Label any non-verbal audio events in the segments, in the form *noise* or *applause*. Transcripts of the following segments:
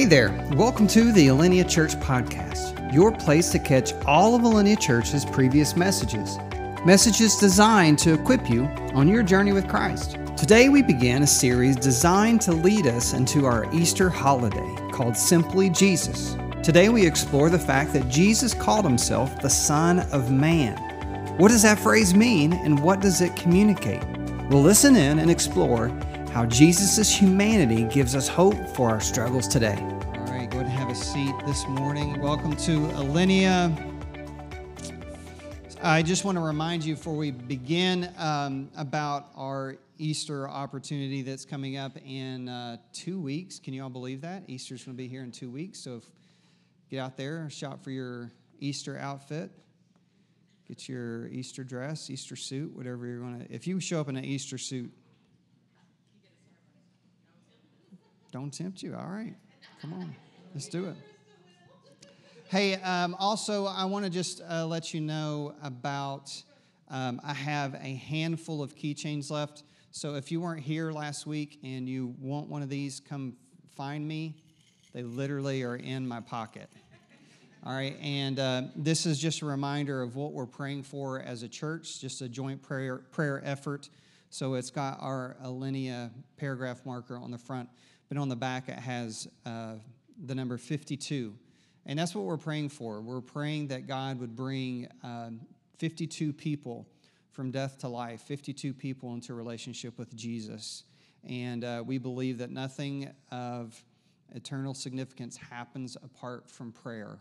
Hey there, welcome to the Alinea Church Podcast, your place to catch all of Alinea Church's previous messages. Messages designed to equip you on your journey with Christ. Today we begin a series designed to lead us into our Easter holiday called Simply Jesus. Today we explore the fact that Jesus called himself the Son of Man. What does that phrase mean and what does it communicate? We'll listen in and explore how Jesus' humanity gives us hope for our struggles today. This morning. Welcome to Alinea. I just want to remind you before we begin um, about our Easter opportunity that's coming up in uh, two weeks. Can you all believe that? Easter's going to be here in two weeks. So if, get out there, shop for your Easter outfit. Get your Easter dress, Easter suit, whatever you're going to. If you show up in an Easter suit, Don't tempt you. All right. Come on. Let's do it. Hey, um, also, I want to just uh, let you know about um, I have a handful of keychains left. So if you weren't here last week and you want one of these, come find me. They literally are in my pocket. All right, and uh, this is just a reminder of what we're praying for as a church, just a joint prayer prayer effort. So it's got our Alinea paragraph marker on the front but on the back it has uh, the number 52. And that's what we're praying for. We're praying that God would bring um, 52 people from death to life, 52 people into relationship with Jesus. And uh, we believe that nothing of eternal significance happens apart from prayer.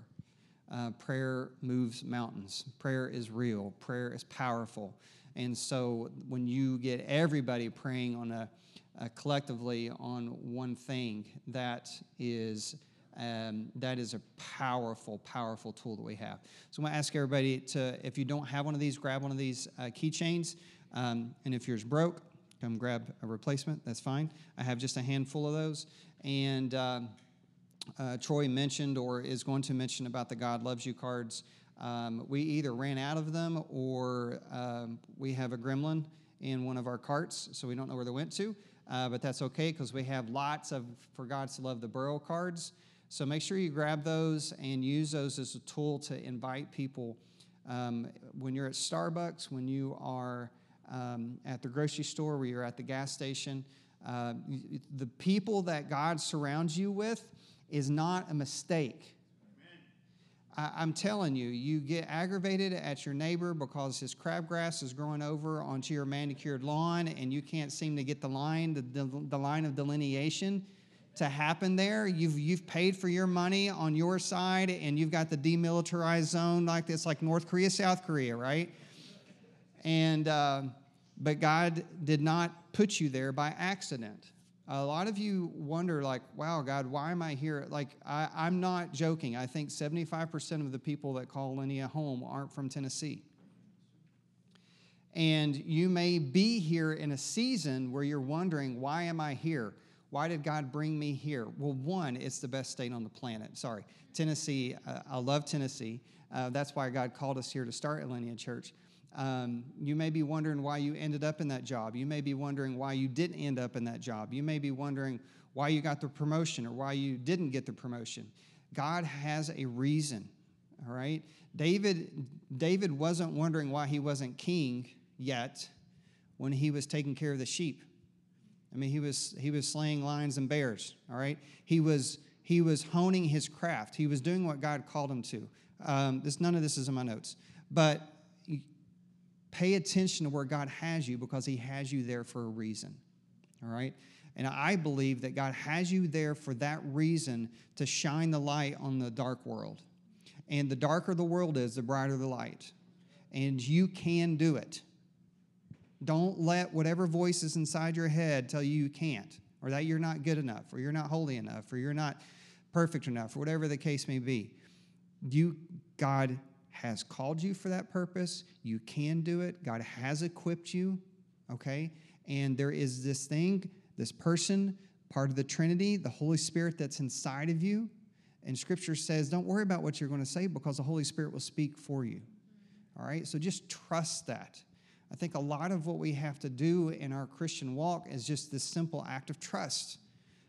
Uh, prayer moves mountains. Prayer is real. Prayer is powerful. And so when you get everybody praying on a uh, collectively on one thing that is um, that is a powerful, powerful tool that we have. So I'm going to ask everybody to, if you don't have one of these, grab one of these uh, keychains. Um, and if yours broke, come grab a replacement. That's fine. I have just a handful of those. And um, uh, Troy mentioned or is going to mention about the God Loves You cards. Um, we either ran out of them or um, we have a gremlin in one of our carts, so we don't know where they went to uh, but that's okay because we have lots of For God to Love the Borough cards. So make sure you grab those and use those as a tool to invite people. Um, when you're at Starbucks, when you are um, at the grocery store, where you're at the gas station, uh, the people that God surrounds you with is not a mistake. I, am telling you, you get aggravated at your neighbor because his crabgrass is growing over onto your manicured lawn and you can't seem to get the line, the, the, the line of delineation to happen there. You've, you've paid for your money on your side and you've got the demilitarized zone like this, like North Korea, South Korea, right? And, uh, but God did not put you there by accident. A lot of you wonder like wow god why am i here? Like I, am not joking. I think 75% of the people that call Alinea home aren't from tennessee. And you may be here in a season where you're wondering why am i here why did god bring me here well one it's the best state on the planet sorry tennessee uh, i love tennessee uh, that's why god called us here to start Alinea church um, you may be wondering why you ended up in that job. You may be wondering why you didn't end up in that job. You may be wondering why you got the promotion or why you didn't get the promotion. God has a reason, all right? David, David wasn't wondering why he wasn't king yet when he was taking care of the sheep. I mean, he was, he was slaying lions and bears, all right? He was, he was honing his craft. He was doing what God called him to. Um, this, none of this is in my notes. But Pay attention to where God has you because He has you there for a reason. All right? And I believe that God has you there for that reason to shine the light on the dark world. And the darker the world is, the brighter the light. And you can do it. Don't let whatever voices inside your head tell you you can't, or that you're not good enough, or you're not holy enough, or you're not perfect enough, or whatever the case may be. You, God has called you for that purpose. You can do it. God has equipped you, okay? And there is this thing, this person, part of the Trinity, the Holy Spirit that's inside of you. And Scripture says, don't worry about what you're going to say because the Holy Spirit will speak for you. All right? So just trust that. I think a lot of what we have to do in our Christian walk is just this simple act of trust.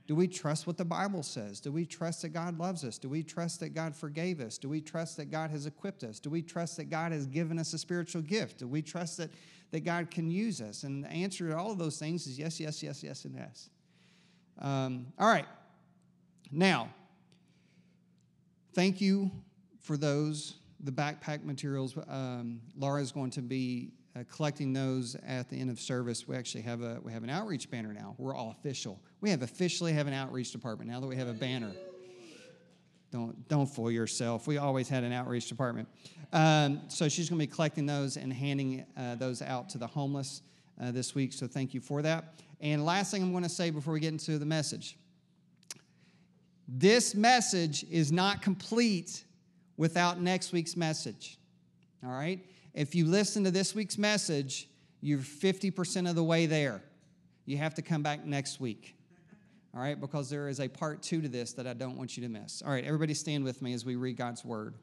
Do we trust what the Bible says? Do we trust that God loves us? Do we trust that God forgave us? Do we trust that God has equipped us? Do we trust that God has given us a spiritual gift? Do we trust that, that God can use us? And the answer to all of those things is yes, yes, yes, yes, and yes. Um, all right. Now, thank you for those, the backpack materials. Um, Laura is going to be uh, collecting those at the end of service. We actually have a we have an outreach banner now. We're all official. We have officially have an outreach department now that we have a banner. Don't don't fool yourself. We always had an outreach department. Um, so she's going to be collecting those and handing uh, those out to the homeless uh, this week. So thank you for that. And last thing I'm going to say before we get into the message. This message is not complete without next week's message. All right? If you listen to this week's message, you're 50% of the way there. You have to come back next week. All right, because there is a part two to this that I don't want you to miss. All right, everybody stand with me as we read God's word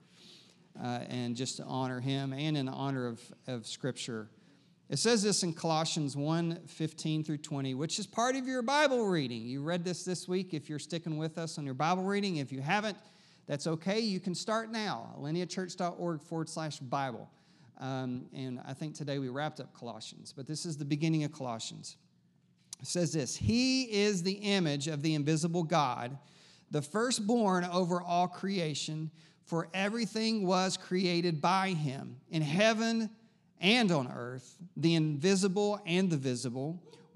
uh, and just to honor him and in honor of, of Scripture. It says this in Colossians 1 15 through 20, which is part of your Bible reading. You read this this week if you're sticking with us on your Bible reading. If you haven't, that's okay. You can start now. alineachurch.org forward slash Bible. Um, and I think today we wrapped up Colossians, but this is the beginning of Colossians. It says this He is the image of the invisible God, the firstborn over all creation, for everything was created by him in heaven and on earth, the invisible and the visible,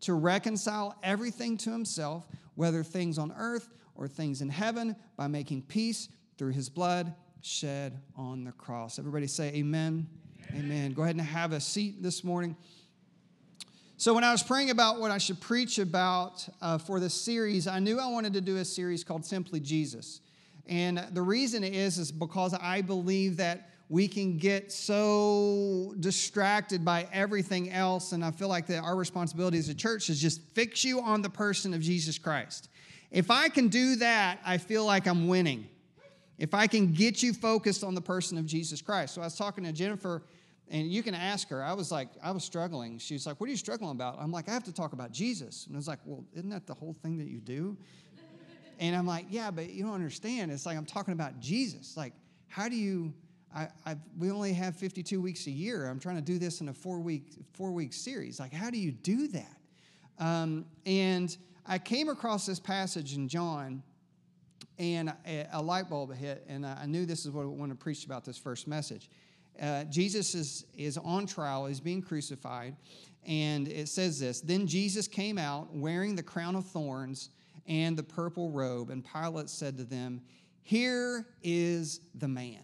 to reconcile everything to himself, whether things on earth or things in heaven, by making peace through his blood shed on the cross. Everybody say, Amen. Amen. Go ahead and have a seat this morning. So, when I was praying about what I should preach about uh, for this series, I knew I wanted to do a series called Simply Jesus. And the reason is, is because I believe that we can get so distracted by everything else. And I feel like that our responsibility as a church is just fix you on the person of Jesus Christ. If I can do that, I feel like I'm winning. If I can get you focused on the person of Jesus Christ. So I was talking to Jennifer and you can ask her. I was like, I was struggling. She was like, What are you struggling about? I'm like, I have to talk about Jesus. And I was like, Well, isn't that the whole thing that you do? And I'm like, Yeah, but you don't understand. It's like I'm talking about Jesus. Like, how do you? I, I've, we only have 52 weeks a year. I'm trying to do this in a four week four week series. Like, how do you do that? Um, and I came across this passage in John, and a, a light bulb hit, and I knew this is what I want to preach about this first message uh, Jesus is, is on trial, he's being crucified, and it says this Then Jesus came out wearing the crown of thorns and the purple robe, and Pilate said to them, Here is the man.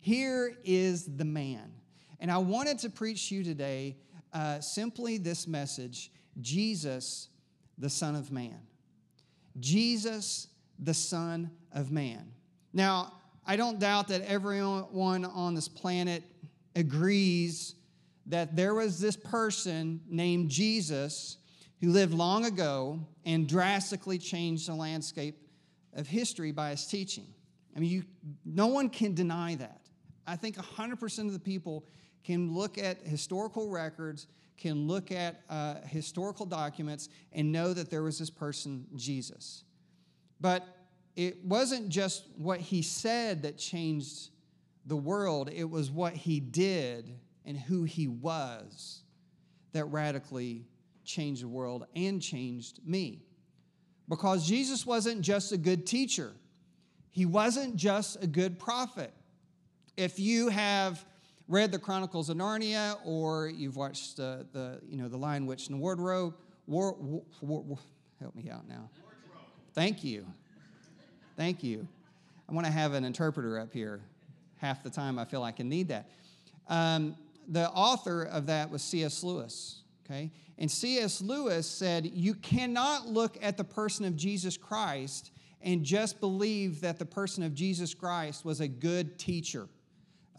Here is the man. And I wanted to preach to you today uh, simply this message Jesus, the Son of Man. Jesus, the Son of Man. Now, I don't doubt that everyone on this planet agrees that there was this person named Jesus who lived long ago and drastically changed the landscape of history by his teaching. I mean, you, no one can deny that. I think 100% of the people can look at historical records, can look at uh, historical documents, and know that there was this person, Jesus. But it wasn't just what he said that changed the world, it was what he did and who he was that radically changed the world and changed me. Because Jesus wasn't just a good teacher, he wasn't just a good prophet. If you have read the Chronicles of Narnia or you've watched the, the you know, the Lion, Witch, and the Wardrobe, war, war, war, help me out now. Thank you. Thank you. I want to have an interpreter up here. Half the time I feel I need that. Um, the author of that was C.S. Lewis. Okay? And C.S. Lewis said, You cannot look at the person of Jesus Christ and just believe that the person of Jesus Christ was a good teacher,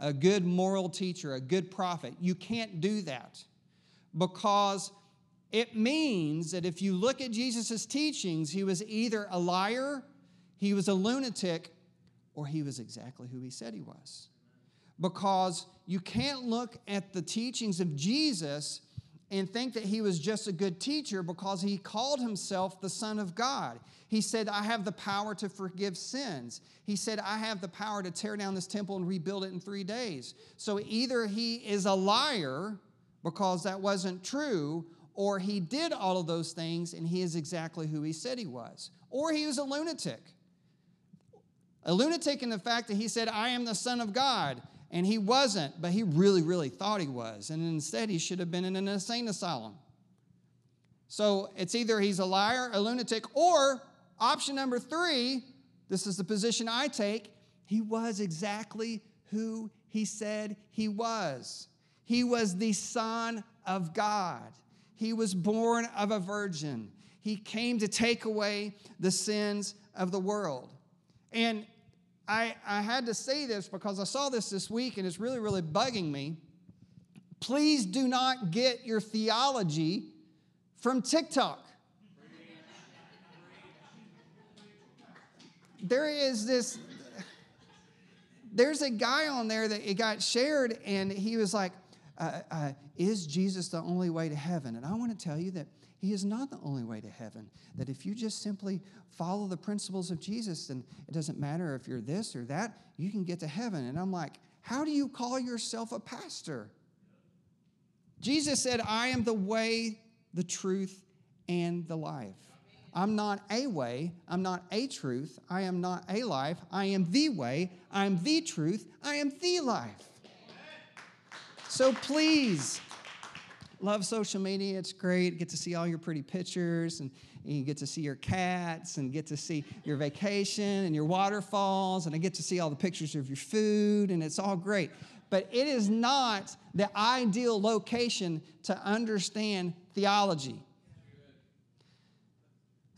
a good moral teacher, a good prophet. You can't do that because it means that if you look at Jesus' teachings, he was either a liar, he was a lunatic, or he was exactly who he said he was. Because you can't look at the teachings of Jesus and think that he was just a good teacher because he called himself the Son of God. He said, I have the power to forgive sins. He said, I have the power to tear down this temple and rebuild it in three days. So either he is a liar because that wasn't true, or he did all of those things and he is exactly who he said he was, or he was a lunatic. A lunatic in the fact that he said, I am the Son of God. And he wasn't, but he really, really thought he was. And instead, he should have been in an insane asylum. So it's either he's a liar, a lunatic, or option number three this is the position I take he was exactly who he said he was. He was the Son of God. He was born of a virgin. He came to take away the sins of the world. And I, I had to say this because I saw this this week and it's really, really bugging me. Please do not get your theology from TikTok. There is this, there's a guy on there that it got shared and he was like, uh, uh, Is Jesus the only way to heaven? And I want to tell you that he is not the only way to heaven. That if you just simply follow the principles of Jesus, then it doesn't matter if you're this or that, you can get to heaven. And I'm like, how do you call yourself a pastor? Jesus said, I am the way, the truth, and the life. I'm not a way, I'm not a truth, I am not a life, I am the way, I am the truth, I am the life. So please, love social media. It's great. Get to see all your pretty pictures and, and you get to see your cats and get to see your vacation and your waterfalls and I get to see all the pictures of your food and it's all great. But it is not the ideal location to understand theology.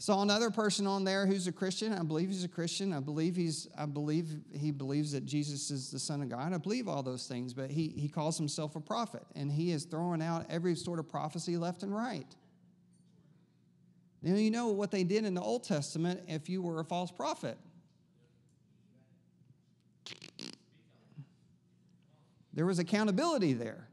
Saw another person on there who's a Christian. I believe he's a Christian. I believe he's. I believe he believes that Jesus is the Son of God. I believe all those things. But he he calls himself a prophet, and he is throwing out every sort of prophecy left and right. Now you know what they did in the Old Testament if you were a false prophet. There was accountability there.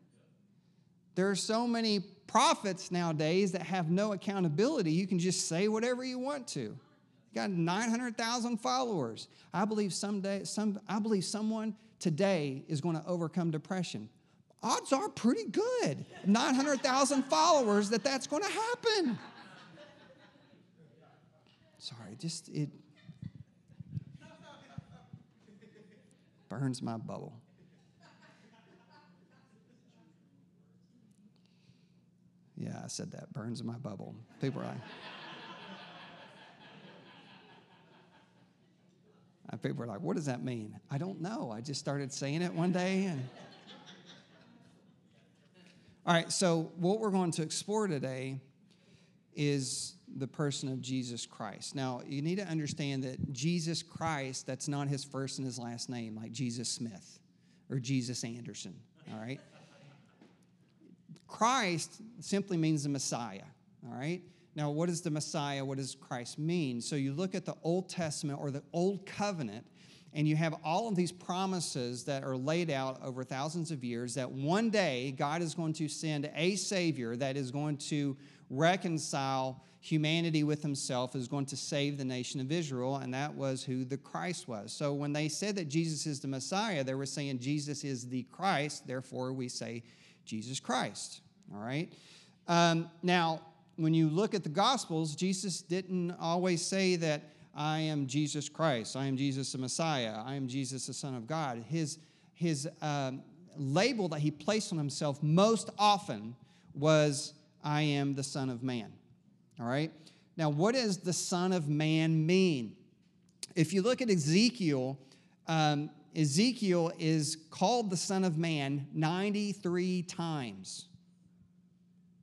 There are so many prophets nowadays that have no accountability. You can just say whatever you want to. You got 900,000 followers. I believe someday, some, I believe someone today is going to overcome depression. Odds are pretty good. 900,000 followers that that's going to happen. Sorry, just it burns my bubble. Yeah, I said that. Burns in my bubble. People are like, *laughs* and people are like, what does that mean? I don't know. I just started saying it one day and. *laughs* All right, so what we're going to explore today is the person of Jesus Christ. Now, you need to understand that Jesus Christ, that's not his first and his last name, like Jesus Smith or Jesus Anderson, all right? Christ simply means the Messiah, all right? Now, what is the Messiah? What does Christ mean? So you look at the Old Testament or the Old Covenant, and you have all of these promises that are laid out over thousands of years that one day God is going to send a Savior that is going to reconcile humanity with himself, is going to save the nation of Israel, and that was who the Christ was. So when they said that Jesus is the Messiah, they were saying Jesus is the Christ, therefore we say Jesus Christ. All right? Um, now, when you look at the Gospels, Jesus didn't always say that I am Jesus Christ, I am Jesus the Messiah, I am Jesus the Son of God. His, his um, label that he placed on himself most often was I am the Son of Man. All right? Now, what does the Son of Man mean? If you look at Ezekiel, um, Ezekiel is called the Son of Man 93 times.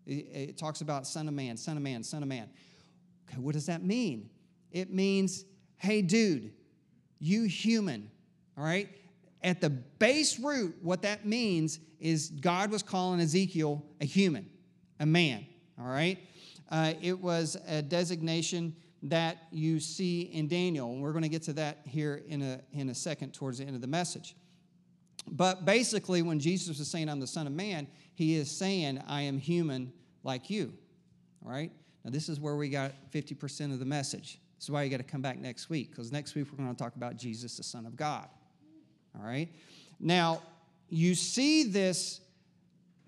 It, it, talks about Son of Man, Son of Man, Son of Man. Okay, what does that mean? It means hey, dude, you human, all right? At the base root, what that means is God was calling Ezekiel a human, a man, all right? Uh, it was a designation that you see in Daniel, and we're going to get to that here in a, in a second towards the end of the message. But basically, when Jesus is saying, I'm the Son of Man, he is saying, I am human like you. All right? Now, this is where we got 50% of the message. This is why you got to come back next week, because next week we're going to talk about Jesus, the Son of God. All right? Now, you see this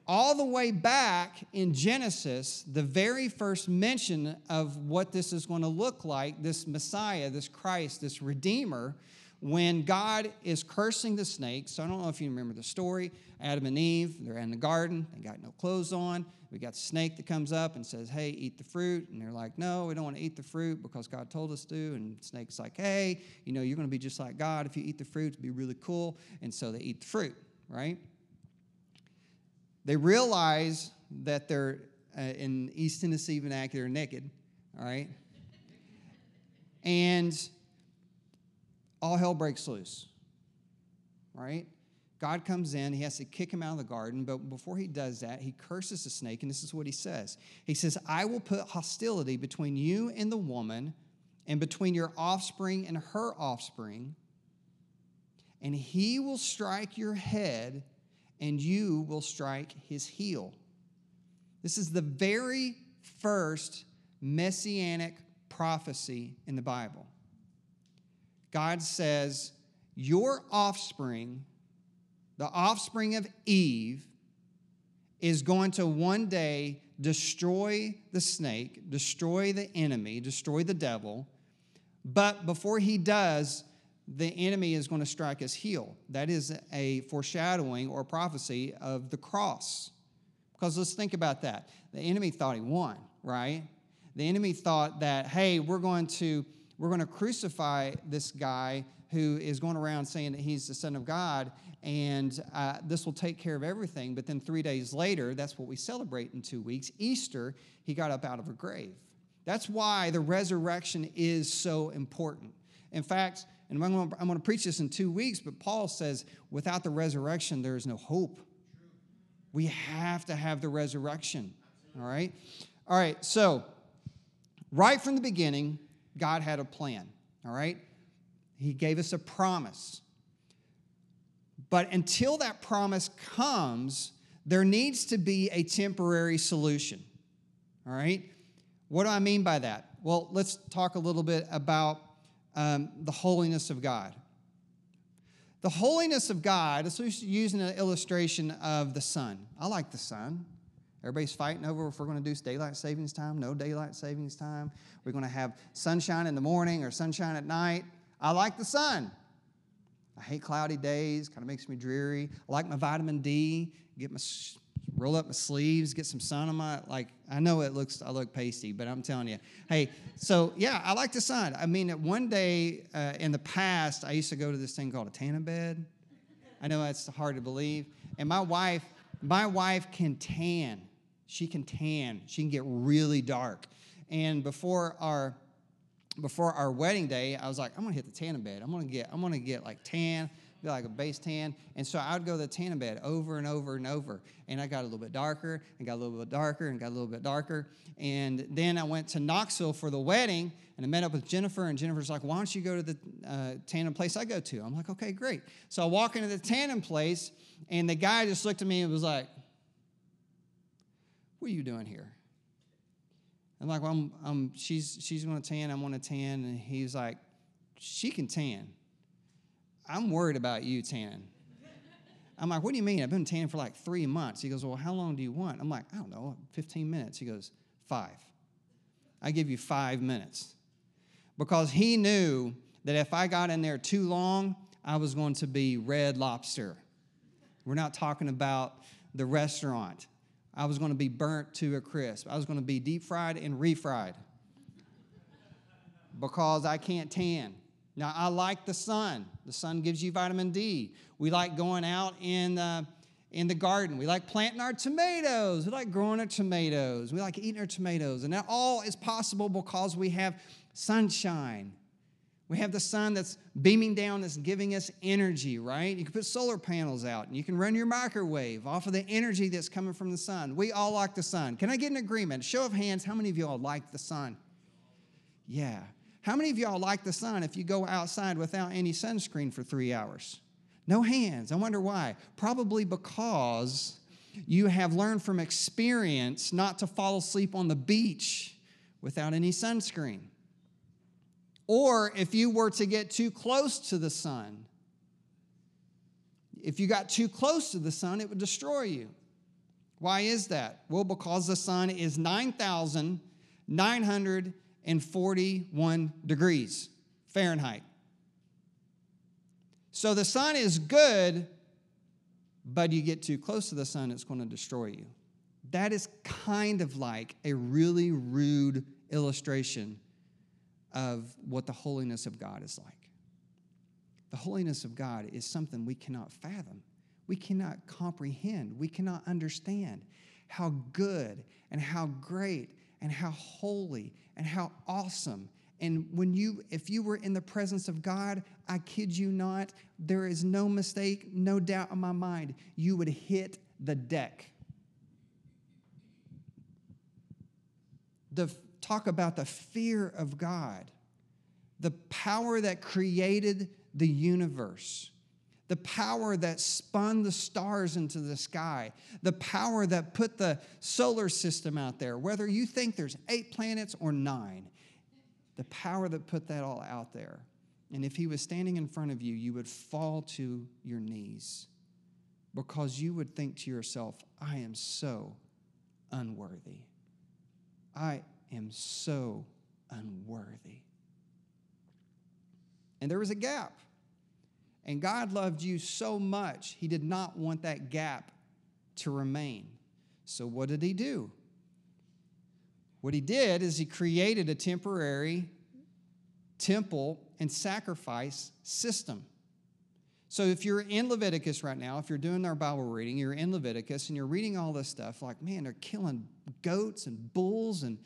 all the way back in Genesis, the very first mention of what this is going to look like this Messiah, this Christ, this Redeemer when God is cursing the snakes. So I don't know if you remember the story. Adam and Eve, they're in the garden, they got no clothes on. We got the snake that comes up and says, Hey, eat the fruit. And they're like, No, we don't want to eat the fruit because God told us to. And snake's like, Hey, you know, you're going to be just like God. If you eat the fruit, it'd be really cool. And so they eat the fruit, right? They realize that they're uh, in East Tennessee vernacular naked, all right? And all hell breaks loose, right? God comes in, he has to kick him out of the garden, but before he does that, he curses the snake, and this is what he says. He says, I will put hostility between you and the woman, and between your offspring and her offspring, and he will strike your head, and you will strike his heel. This is the very first messianic prophecy in the Bible. God says, Your offspring, the offspring of Eve, is going to one day destroy the snake, destroy the enemy, destroy the devil. But before he does, the enemy is going to strike his heel. That is a foreshadowing or prophecy of the cross. Because let's think about that. The enemy thought he won, right? The enemy thought that, hey, we're going to we're going to crucify this guy who is going around saying that he's the Son of God, and uh, this will take care of everything. But then three days later, that's what we celebrate in two weeks Easter, he got up out of a grave. That's why the resurrection is so important. In fact, and I'm going, to, I'm going to preach this in two weeks, but Paul says, without the resurrection, there is no hope. We have to have the resurrection. All right? All right, so right from the beginning, God had a plan, all right? He gave us a promise. But until that promise comes, there needs to be a temporary solution, all right? What do I mean by that? Well, let's talk a little bit about um, the holiness of God. The holiness of God, let's use an illustration of the sun. I like the sun. Everybody's fighting over if we're going to do daylight savings time, no daylight savings time. We're going to have sunshine in the morning or sunshine at night. I like the sun. I hate cloudy days, kind of makes me dreary. I like my vitamin D, get my roll up my sleeves, get some sun on my like I know it looks I look pasty, but I'm telling you. Hey, so yeah, I like the sun. I mean, one day uh, in the past, I used to go to this thing called a tanning bed. I know that's hard to believe. And my wife, my wife can tan. She can tan. She can get really dark. And before our before our wedding day, I was like, I'm gonna hit the tanning bed. I'm gonna get I'm gonna get like tan, like a base tan. And so I would go to the tanning bed over and over and over. And I got a little bit darker and got a little bit darker and got a little bit darker. And then I went to Knoxville for the wedding and I met up with Jennifer. And Jennifer's like, Why don't you go to the uh, tanning place I go to? I'm like, Okay, great. So I walk into the tanning place and the guy just looked at me and was like, what are you doing here? I'm like, well, I'm, I'm, she's, she's going to tan, I'm going to tan. And he's like, she can tan. I'm worried about you tanning. I'm like, what do you mean? I've been tanning for like three months. He goes, well, how long do you want? I'm like, I don't know, 15 minutes. He goes, five. I give you five minutes. Because he knew that if I got in there too long, I was going to be red lobster. We're not talking about the restaurant. I was going to be burnt to a crisp. I was going to be deep fried and refried because I can't tan. Now, I like the sun. The sun gives you vitamin D. We like going out in, uh, in the garden. We like planting our tomatoes. We like growing our tomatoes. We like eating our tomatoes. And that all is possible because we have sunshine. We have the sun that's beaming down, that's giving us energy, right? You can put solar panels out and you can run your microwave off of the energy that's coming from the sun. We all like the sun. Can I get an agreement? Show of hands, how many of y'all like the sun? Yeah. How many of y'all like the sun if you go outside without any sunscreen for three hours? No hands. I wonder why. Probably because you have learned from experience not to fall asleep on the beach without any sunscreen. Or if you were to get too close to the sun, if you got too close to the sun, it would destroy you. Why is that? Well, because the sun is 9,941 degrees Fahrenheit. So the sun is good, but you get too close to the sun, it's going to destroy you. That is kind of like a really rude illustration of what the holiness of God is like. The holiness of God is something we cannot fathom, we cannot comprehend, we cannot understand how good and how great and how holy and how awesome. And when you, if you were in the presence of God, I kid you not, there is no mistake, no doubt in my mind, you would hit the deck. The, talk about the fear of God, the power that created the universe, the power that spun the stars into the sky, the power that put the solar system out there, whether you think there's eight planets or nine, the power that put that all out there. And if he was standing in front of you, you would fall to your knees because you would think to yourself, I am so unworthy. I am so unworthy. And there was a gap. And God loved you so much, He did not want that gap to remain. So, what did He do? What He did is He created a temporary temple and sacrifice system. So, if you're in Leviticus right now, if you're doing our Bible reading, you're in Leviticus and you're reading all this stuff, like, man, they're killing goats and bulls and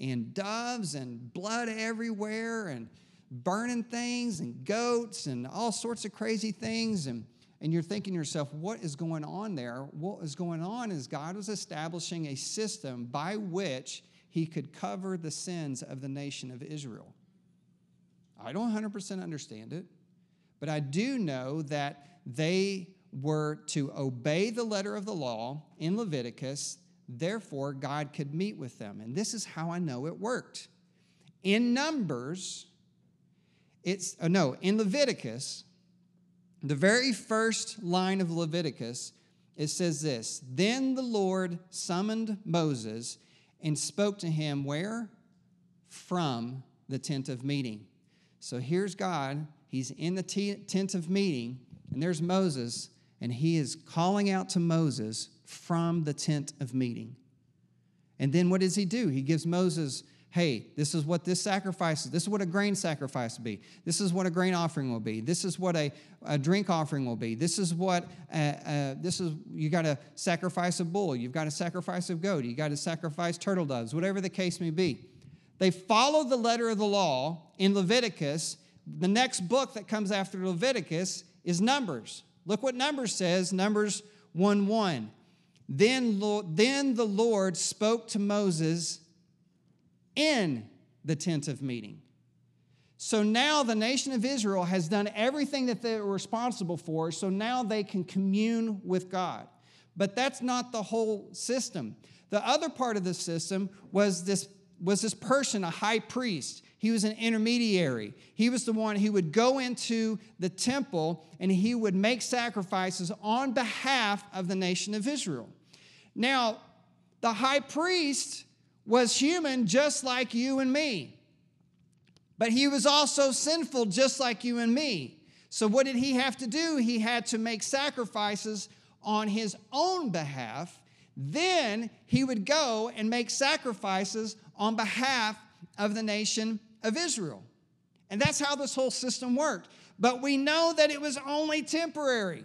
and doves and blood everywhere and burning things and goats and all sorts of crazy things. And, and you're thinking to yourself, what is going on there? What is going on is God was establishing a system by which he could cover the sins of the nation of Israel. I don't 100% understand it, but I do know that they were to obey the letter of the law in Leviticus Therefore, God could meet with them. And this is how I know it worked. In Numbers, it's, oh no, in Leviticus, the very first line of Leviticus, it says this Then the Lord summoned Moses and spoke to him where? From the tent of meeting. So here's God. He's in the t- tent of meeting, and there's Moses, and he is calling out to Moses from the tent of meeting. And then what does he do? He gives Moses, hey, this is what this sacrifice is. This is what a grain sacrifice will be. This is what a grain offering will be. This is what a, a drink offering will be. This is what, uh, uh, this is, you got to sacrifice a bull. You've got to sacrifice a goat. You got to sacrifice turtle doves, whatever the case may be. They follow the letter of the law in Leviticus. The next book that comes after Leviticus is Numbers. Look what Numbers says, Numbers 1 1. Then, then the Lord spoke to Moses in the tent of meeting. So now the nation of Israel has done everything that they were responsible for, so now they can commune with God. But that's not the whole system. The other part of the system was this, was this person, a high priest. He was an intermediary. He was the one who would go into the temple and he would make sacrifices on behalf of the nation of Israel. Now, the high priest was human just like you and me, but he was also sinful just like you and me. So, what did he have to do? He had to make sacrifices on his own behalf. Then he would go and make sacrifices on behalf of the nation of Israel. And that's how this whole system worked. But we know that it was only temporary.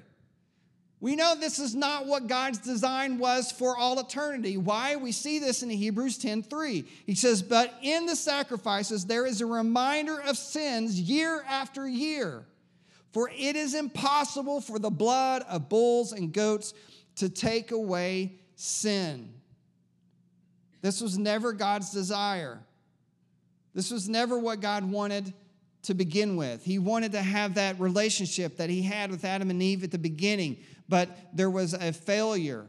We know this is not what God's design was for all eternity. Why? We see this in Hebrews 10:3. He says, "But in the sacrifices there is a reminder of sins year after year. For it is impossible for the blood of bulls and goats to take away sin." This was never God's desire. This was never what God wanted to begin with. He wanted to have that relationship that he had with Adam and Eve at the beginning but there was a failure.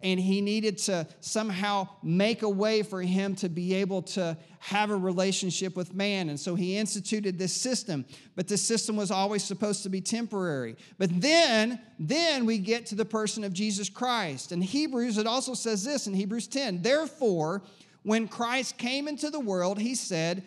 And he needed to somehow make a way for him to be able to have a relationship with man. And so he instituted this system, but this system was always supposed to be temporary. But then, then we get to the person of Jesus Christ. In Hebrews, it also says this in Hebrews 10 Therefore, when Christ came into the world, he said,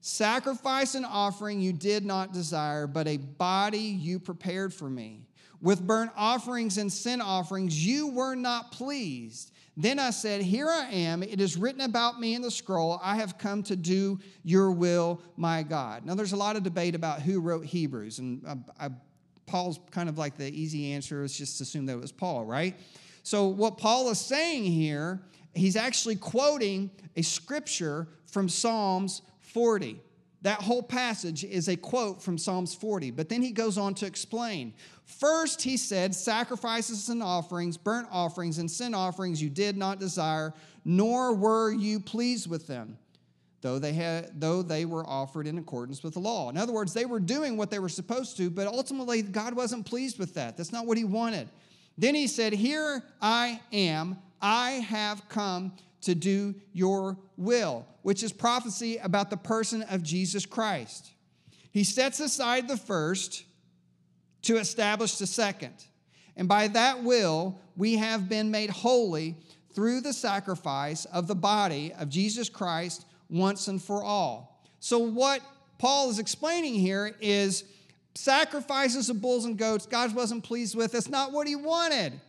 Sacrifice and offering you did not desire, but a body you prepared for me. With burnt offerings and sin offerings, you were not pleased. Then I said, Here I am. It is written about me in the scroll. I have come to do your will, my God. Now, there's a lot of debate about who wrote Hebrews, and I, I, Paul's kind of like the easy answer is just assume that it was Paul, right? So, what Paul is saying here, he's actually quoting a scripture from Psalms 40. That whole passage is a quote from Psalms 40, but then he goes on to explain First, he said, Sacrifices and offerings, burnt offerings, and sin offerings you did not desire, nor were you pleased with them, though they, had, though they were offered in accordance with the law. In other words, they were doing what they were supposed to, but ultimately, God wasn't pleased with that. That's not what he wanted. Then he said, Here I am, I have come to do your will, which is prophecy about the person of Jesus Christ. He sets aside the first to establish the second. And by that will, we have been made holy through the sacrifice of the body of Jesus Christ once and for all. So, what Paul is explaining here is sacrifices of bulls and goats, God wasn't pleased with. That's not what he wanted.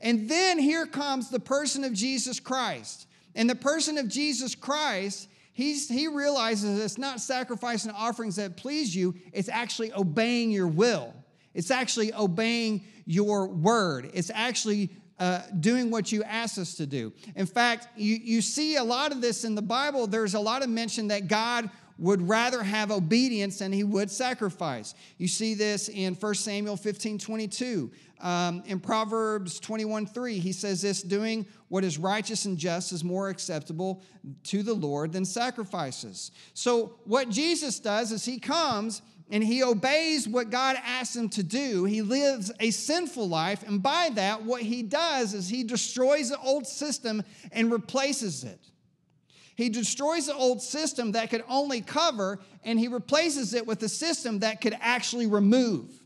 And then here comes the person of Jesus Christ. And the person of Jesus Christ, he's, he realizes it's not sacrifice and offerings that please you, it's actually obeying your will. It's actually obeying your word. It's actually uh, doing what you ask us to do. In fact, you, you see a lot of this in the Bible. There's a lot of mention that God would rather have obedience than he would sacrifice. You see this in 1 Samuel 15 22. Um, in Proverbs 21 3, he says this doing what is righteous and just is more acceptable to the Lord than sacrifices. So, what Jesus does is he comes and he obeys what God asks him to do. He lives a sinful life, and by that, what he does is he destroys the old system and replaces it. He destroys the old system that could only cover, and he replaces it with a system that could actually remove.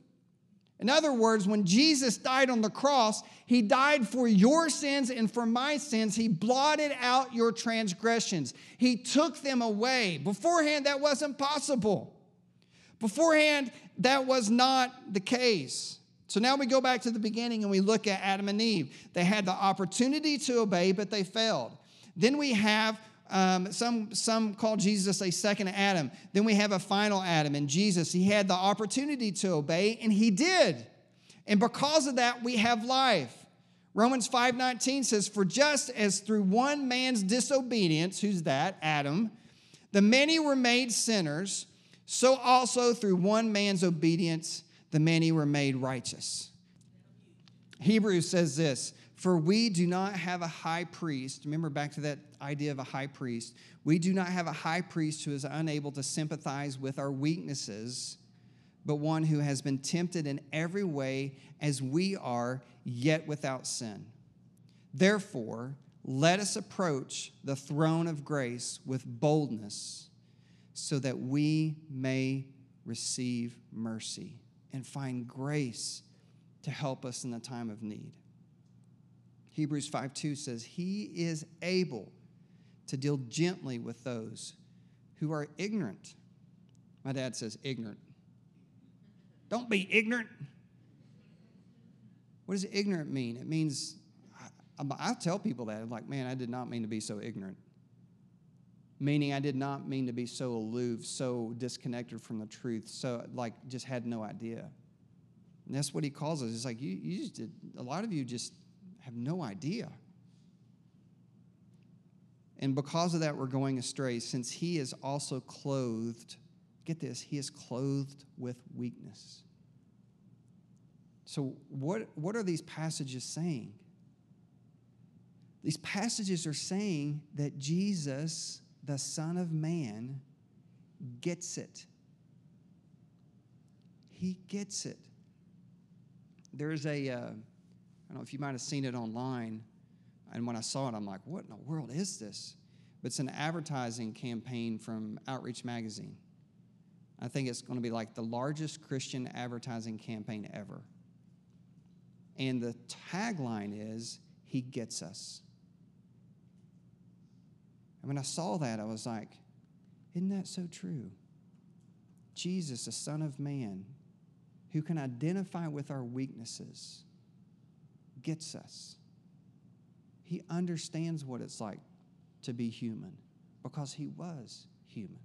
In other words, when Jesus died on the cross, he died for your sins and for my sins. He blotted out your transgressions, he took them away. Beforehand, that wasn't possible. Beforehand, that was not the case. So now we go back to the beginning and we look at Adam and Eve. They had the opportunity to obey, but they failed. Then we have um, some, some call Jesus a second Adam. Then we have a final Adam and Jesus. He had the opportunity to obey, and he did. And because of that, we have life. Romans 5:19 says, For just as through one man's disobedience, who's that? Adam, the many were made sinners, so also through one man's obedience, the many were made righteous. Hebrews says this For we do not have a high priest. Remember back to that idea of a high priest. We do not have a high priest who is unable to sympathize with our weaknesses, but one who has been tempted in every way as we are, yet without sin. Therefore, let us approach the throne of grace with boldness so that we may receive mercy and find grace to help us in the time of need. Hebrews 5 2 says, He is able to deal gently with those who are ignorant. My dad says, ignorant. Don't be ignorant. What does ignorant mean? It means, I, I tell people that, I'm like, man, I did not mean to be so ignorant meaning I did not mean to be so aloof, so disconnected from the truth, so like just had no idea. And that's what he calls us. It's like you, you just did, a lot of you just have no idea. And because of that, we're going astray, since he is also clothed, get this, he is clothed with weakness. So, what, what are these passages saying? These passages are saying that Jesus, the Son of Man, gets it. He gets it. There's a, uh, don't know if you might have seen it online, and when I saw it, I'm like, what in the world is this? But it's an advertising campaign from Outreach Magazine. I think it's going to be like the largest Christian advertising campaign ever. And the tagline is, He gets us. And when I saw that, I was like, isn't that so true? Jesus, the Son of Man, who can identify with our weaknesses, gets us. He understands what it's like to be human because he was human.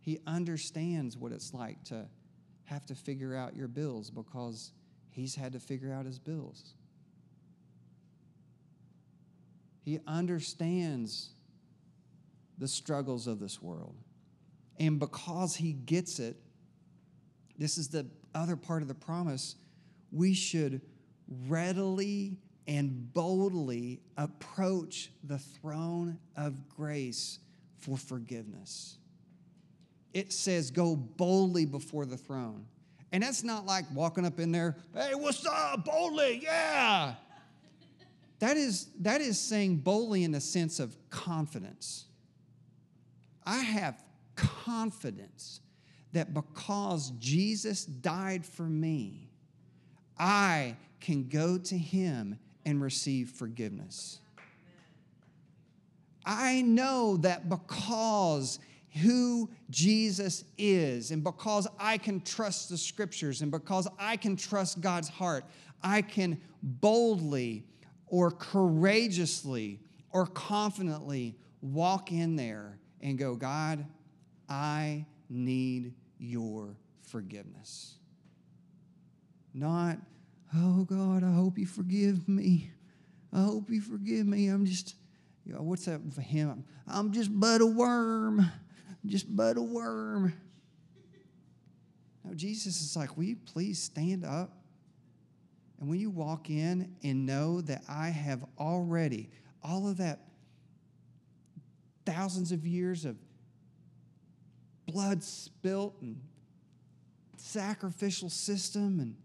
He understands what it's like to have to figure out your bills because he's had to figure out his bills. He understands the struggles of this world. And because he gets it, this is the other part of the promise, we should readily and boldly approach the throne of grace for forgiveness. It says, go boldly before the throne. And that's not like walking up in there, hey, what's up, boldly, yeah. that, is, that is saying boldly in the sense of confidence. I have confidence that because Jesus died for me, I can go to him and receive forgiveness. I know that because who Jesus is, and because I can trust the scriptures, and because I can trust God's heart, I can boldly or courageously or confidently walk in there and go, God, I need your forgiveness. Not, oh God, I hope you forgive me. I hope you forgive me. I'm just, you know, what's that for him? I'm just but a worm. Just but a worm. No, Jesus is like, will you please stand up? And when you walk in and know that I have already, all of that thousands of years of blood spilt and sacrificial system and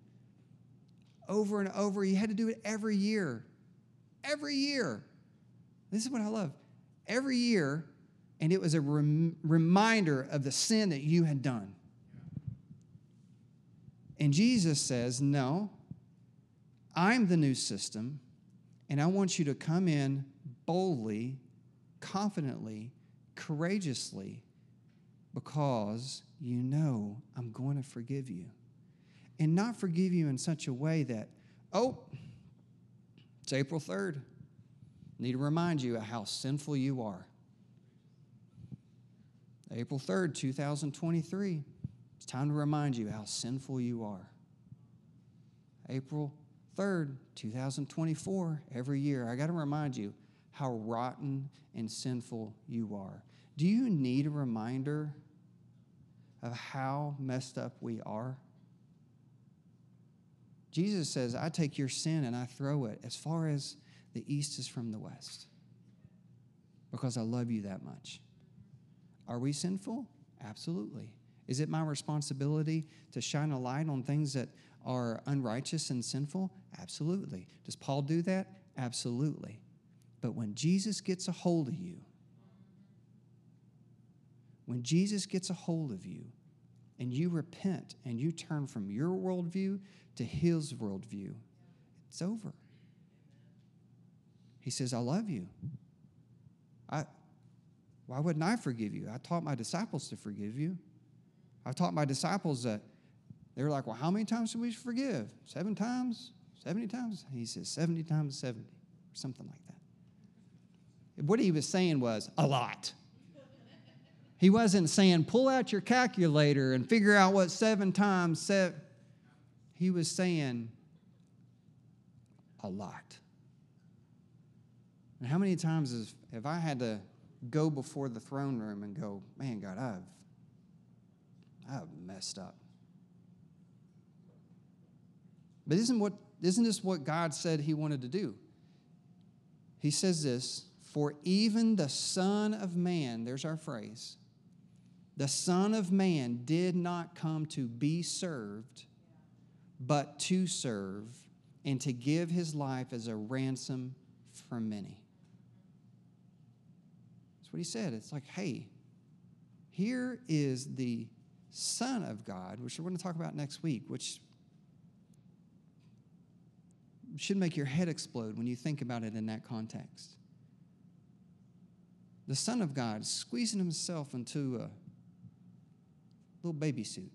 over and over. You had to do it every year. Every year. This is what I love. Every year, and it was a rem- reminder of the sin that you had done. And Jesus says, No, I'm the new system, and I want you to come in boldly confidently, courageously, because you know I'm going to forgive you. And not forgive you in such a way that, oh, it's April 3rd. Need to remind you of how sinful you are. April 3rd, 2023. It's time to remind you how sinful you are. April 3rd, 2024, every year, I got to remind you how rotten and sinful you are. Do you need a reminder of how messed up we are? Jesus says, I take your sin and I throw it as far as the east is from the west because I love you that much. Are we sinful? Absolutely. Is it my responsibility to shine a light on things that are unrighteous and sinful? Absolutely. Does Paul do that? Absolutely. But when Jesus gets a hold of you, when Jesus gets a hold of you and you repent and you turn from your worldview to his worldview, it's over. He says, I love you. I, why wouldn't I forgive you? I taught my disciples to forgive you. I taught my disciples that they were like, Well, how many times should we forgive? Seven times? 70 times? He says, 70 times 70, or something like that. What he was saying was a lot. He wasn't saying, pull out your calculator and figure out what seven times seven. He was saying a lot. And how many times has, have I had to go before the throne room and go, man, God, I've, I've messed up. But isn't, what, isn't this what God said He wanted to do? He says this For even the Son of Man, there's our phrase, the Son of Man did not come to be served, but to serve and to give his life as a ransom for many. That's what he said. It's like, hey, here is the Son of God, which we're going to talk about next week, which should make your head explode when you think about it in that context. The Son of God squeezing himself into a little baby suit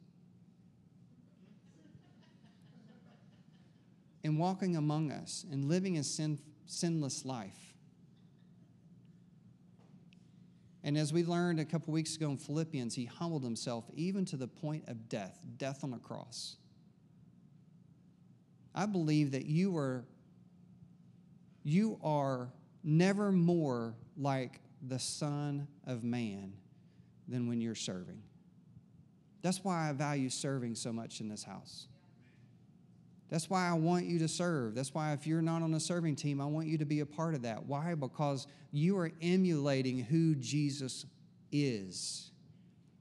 and walking among us and living a sin, sinless life. And as we learned a couple weeks ago in Philippians, he humbled himself even to the point of death, death on a cross. I believe that you are you are never more like the Son of Man than when you're serving. That's why I value serving so much in this house. That's why I want you to serve. That's why, if you're not on a serving team, I want you to be a part of that. Why? Because you are emulating who Jesus is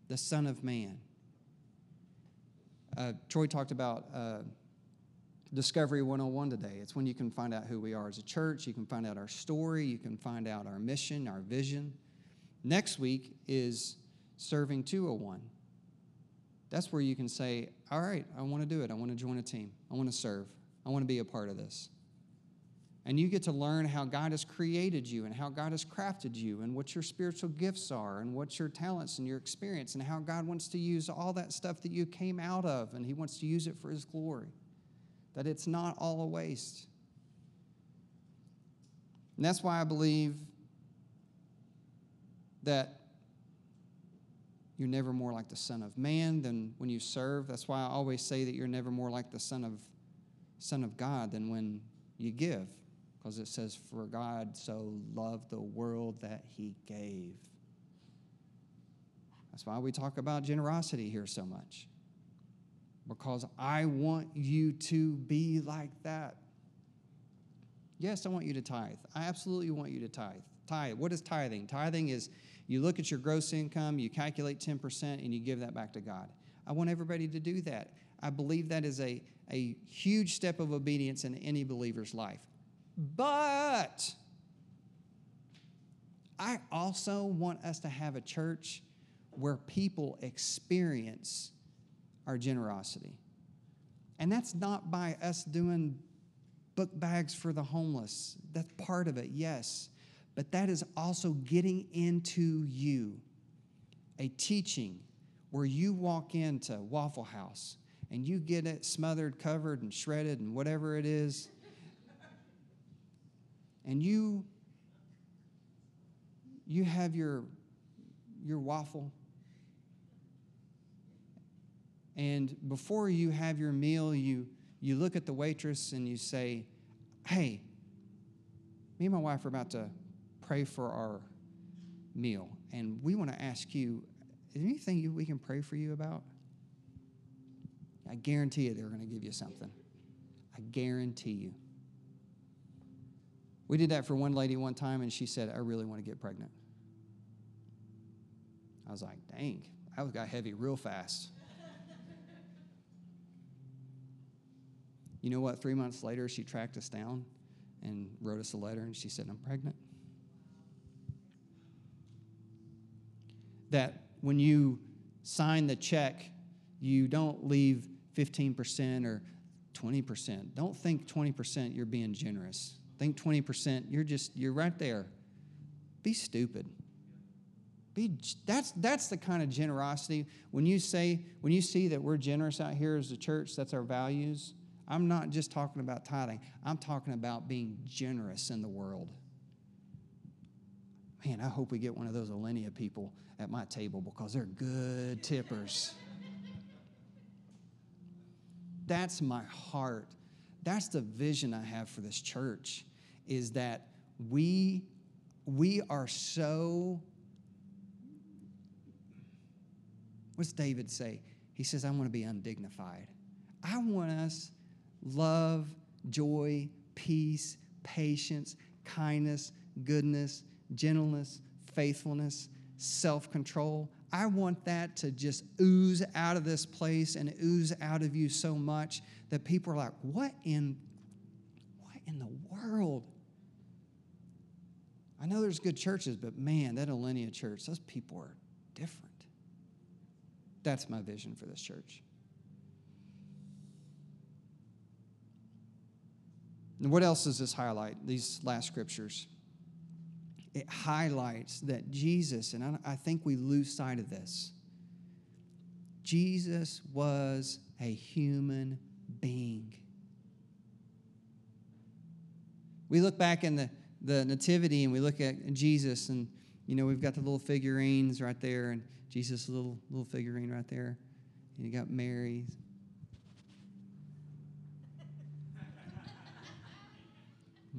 the Son of Man. Uh, Troy talked about uh, Discovery 101 today. It's when you can find out who we are as a church, you can find out our story, you can find out our mission, our vision. Next week is Serving 201. That's where you can say, All right, I want to do it. I want to join a team. I want to serve. I want to be a part of this. And you get to learn how God has created you and how God has crafted you and what your spiritual gifts are and what your talents and your experience and how God wants to use all that stuff that you came out of and He wants to use it for His glory that it's not all a waste. And that's why I believe that you're never more like the Son of Man than when you serve. That's why I always say that you're never more like the Son of, Son of God than when you give, because it says, For God so loved the world that he gave. That's why we talk about generosity here so much because I want you to be like that. Yes, I want you to tithe. I absolutely want you to tithe. Tithe. What is tithing? Tithing is you look at your gross income, you calculate 10%, and you give that back to God. I want everybody to do that. I believe that is a, a huge step of obedience in any believer's life. But I also want us to have a church where people experience our generosity. And that's not by us doing book bags for the homeless. That's part of it, yes. But that is also getting into you a teaching where you walk into Waffle House and you get it smothered, covered, and shredded, and whatever it is. And you you have your your waffle and before you have your meal, you, you look at the waitress and you say, Hey, me and my wife are about to pray for our meal. And we want to ask you, is there anything we can pray for you about? I guarantee you they're going to give you something. I guarantee you. We did that for one lady one time, and she said, I really want to get pregnant. I was like, dang, that got heavy real fast. You know what? Three months later, she tracked us down and wrote us a letter, and she said, I'm pregnant. That when you sign the check, you don't leave 15% or 20%. Don't think 20% you're being generous. Think 20% you're just, you're right there. Be stupid. Be, that's, that's the kind of generosity. When you say, when you see that we're generous out here as a church, that's our values I'm not just talking about tithing, I'm talking about being generous in the world. Man, I hope we get one of those Alinea people at my table because they're good tippers. That's my heart. That's the vision I have for this church is that we we are so What's David say? He says, I want to be undignified. I want us love, joy, peace, patience, kindness, goodness, gentleness, faithfulness, self control. I want that to just ooze out of this place and ooze out of you so much that people are like, what in what in the world? I know there's good churches, but man, that Alinea church, those people are different. That's my vision for this church. And what else does this highlight, these last scriptures? It highlights that Jesus, and I, think we lose sight of this, Jesus was a human being. We look back in the, the Nativity and we look at Jesus, and you know, we've got the little figurines right there, and Jesus' little little figurine right there. And you got Mary.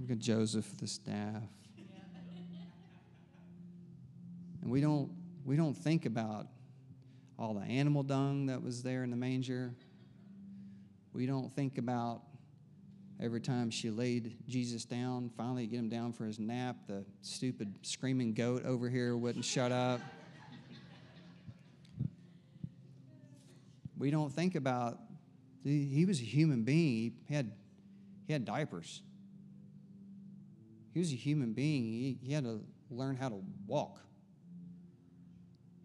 Look at Joseph, the staff. And we don't we don't think about all the animal dung that was there in the manger. We don't think about every time she laid Jesus down, finally get him down for his nap, the stupid screaming goat over here wouldn't shut up. we don't think about he was a human being. He had, he had diapers. He was a human being. He, he had to learn how to walk.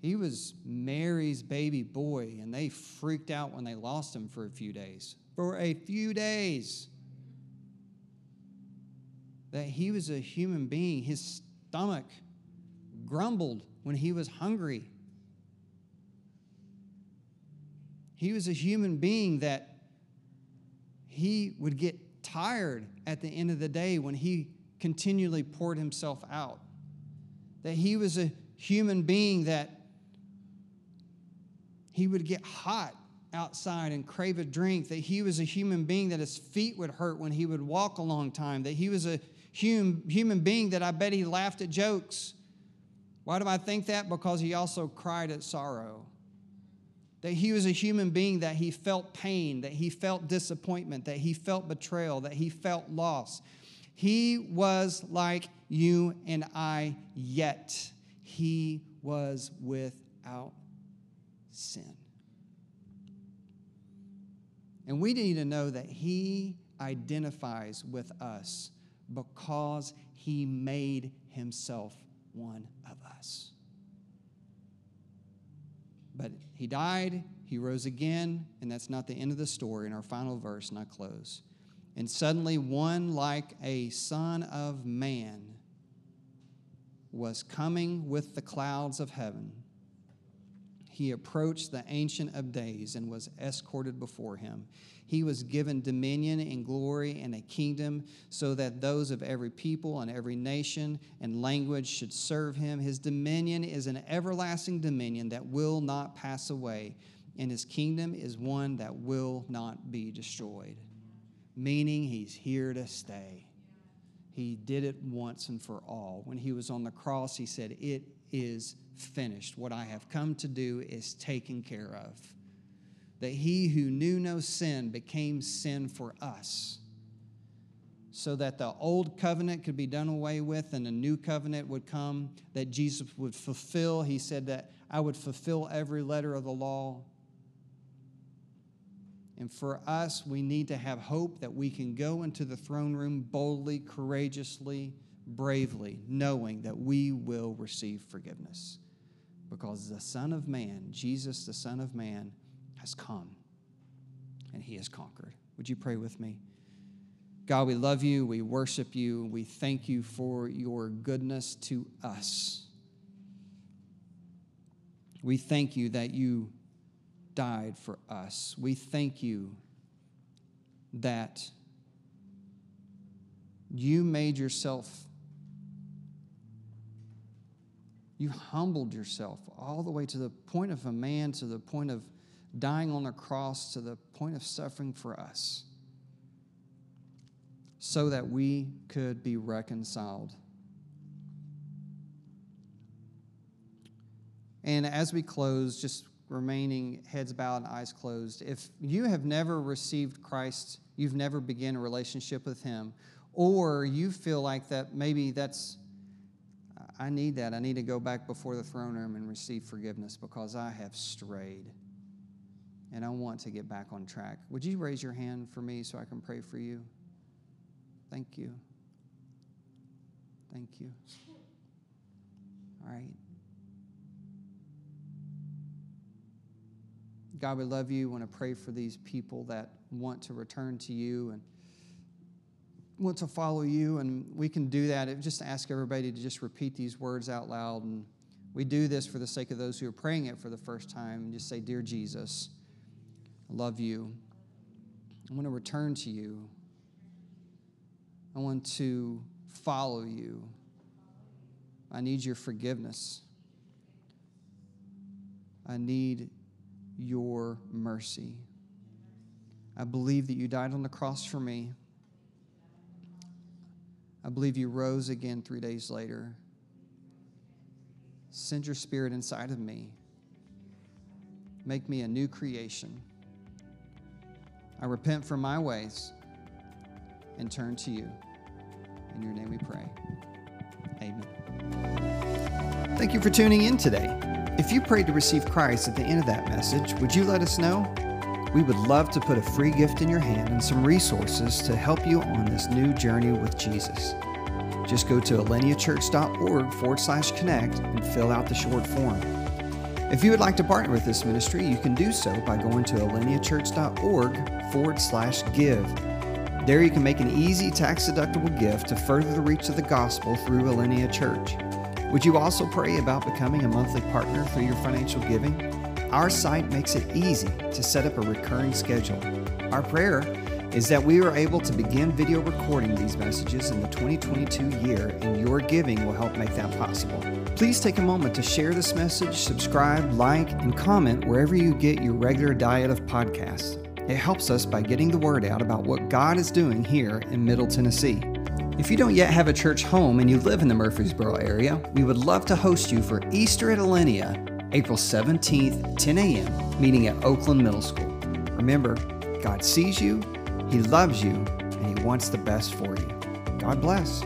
He was Mary's baby boy, and they freaked out when they lost him for a few days. For a few days. That he was a human being. His stomach grumbled when he was hungry. He was a human being that he would get tired at the end of the day when he continually poured himself out. That he was a human being that he would get hot outside and crave a drink, that he was a human being that his feet would hurt when he would walk a long time, that he was a human, human being that I bet he laughed at jokes. Why do I think that? Because he also cried at sorrow that he was a human being, that he felt pain, that he felt disappointment, that he felt betrayal, that he felt loss. He was like you and I, yet he was without sin. And we need to know that he identifies with us because he made himself one of us. But he died, he rose again, and that's not the end of the story. In our final verse, and I close. And suddenly, one like a son of man was coming with the clouds of heaven. He approached the Ancient of Days and was escorted before him. He was given dominion and glory and a kingdom so that those of every people and every nation and language should serve him. His dominion is an everlasting dominion that will not pass away, and his kingdom is one that will not be destroyed, meaning he's here to stay. He did it once and for all. When he was on the cross, he said, It is finished. What I have come to do is taken care of that he who knew no sin became sin for us, so that the old covenant could be done away with and a new covenant would come, that Jesus would fulfill. He said that I would fulfill every letter of the law. And for us, we need to have hope that we can go into the throne room boldly, courageously, bravely, knowing that we will receive forgiveness. Because the Son of Man, Jesus, the Son of Man, has come and he has conquered. Would you pray with me? God, we love you. We worship you. We thank you for your goodness to us. We thank you that you died for us. We thank you that you made yourself, you humbled yourself all the way to the point of a man, to the point of dying on the cross to the point of suffering for us so that we could be reconciled. And as we close, just remaining heads bowed and eyes closed, if you have never received Christ, you've never begun a relationship with Him, or you feel like that maybe that's, I need that. I need to go back before the throne room and receive forgiveness because I have strayed and I want to get back on track. Would you raise your hand for me so I can pray for you? Thank you. Thank you. All right. God, we love you. We want to pray for these people that want to return to you and want to follow you. And we can do that. Just ask everybody to just repeat these words out loud. And we do this for the sake of those who are praying it for the first time. And just say, Dear Jesus, I love you. I want to return to you. I want to follow you. I need your forgiveness. I need your mercy. I believe that you died on the cross for me. I believe you rose again three days later. Send your spirit inside of me. Make me a new creation. I repent from my ways and turn to you. In your name we pray. Amen. Thank you for tuning in today. If you prayed to receive Christ at the end of that message, would you let us know? We would love to put a free gift in your hand and some resources to help you on this new journey with Jesus. Just go to alineachurch.org forward slash connect and fill out the short form. If you would like to partner with this ministry, you can do so by going to alineachurch.org forward slash give. There you can make an easy tax deductible gift to further the reach of the gospel through Alinea Church. Would you also pray about becoming a monthly partner through your financial giving? Our site makes it easy to set up a recurring schedule. Our prayer is that we are able to begin video recording these messages in the 2022 year, and your giving will help make that possible. Please take a moment to share this message, subscribe, like, and comment wherever you get your regular diet of podcasts. It helps us by getting the word out about what God is doing here in Middle Tennessee. If you don't yet have a church home and you live in the Murfreesboro area, we would love to host you for Easter at Alinea, April 17th, 10 a.m., meeting at Oakland Middle School. Remember, God sees you, He loves you, and He wants the best for you. God bless.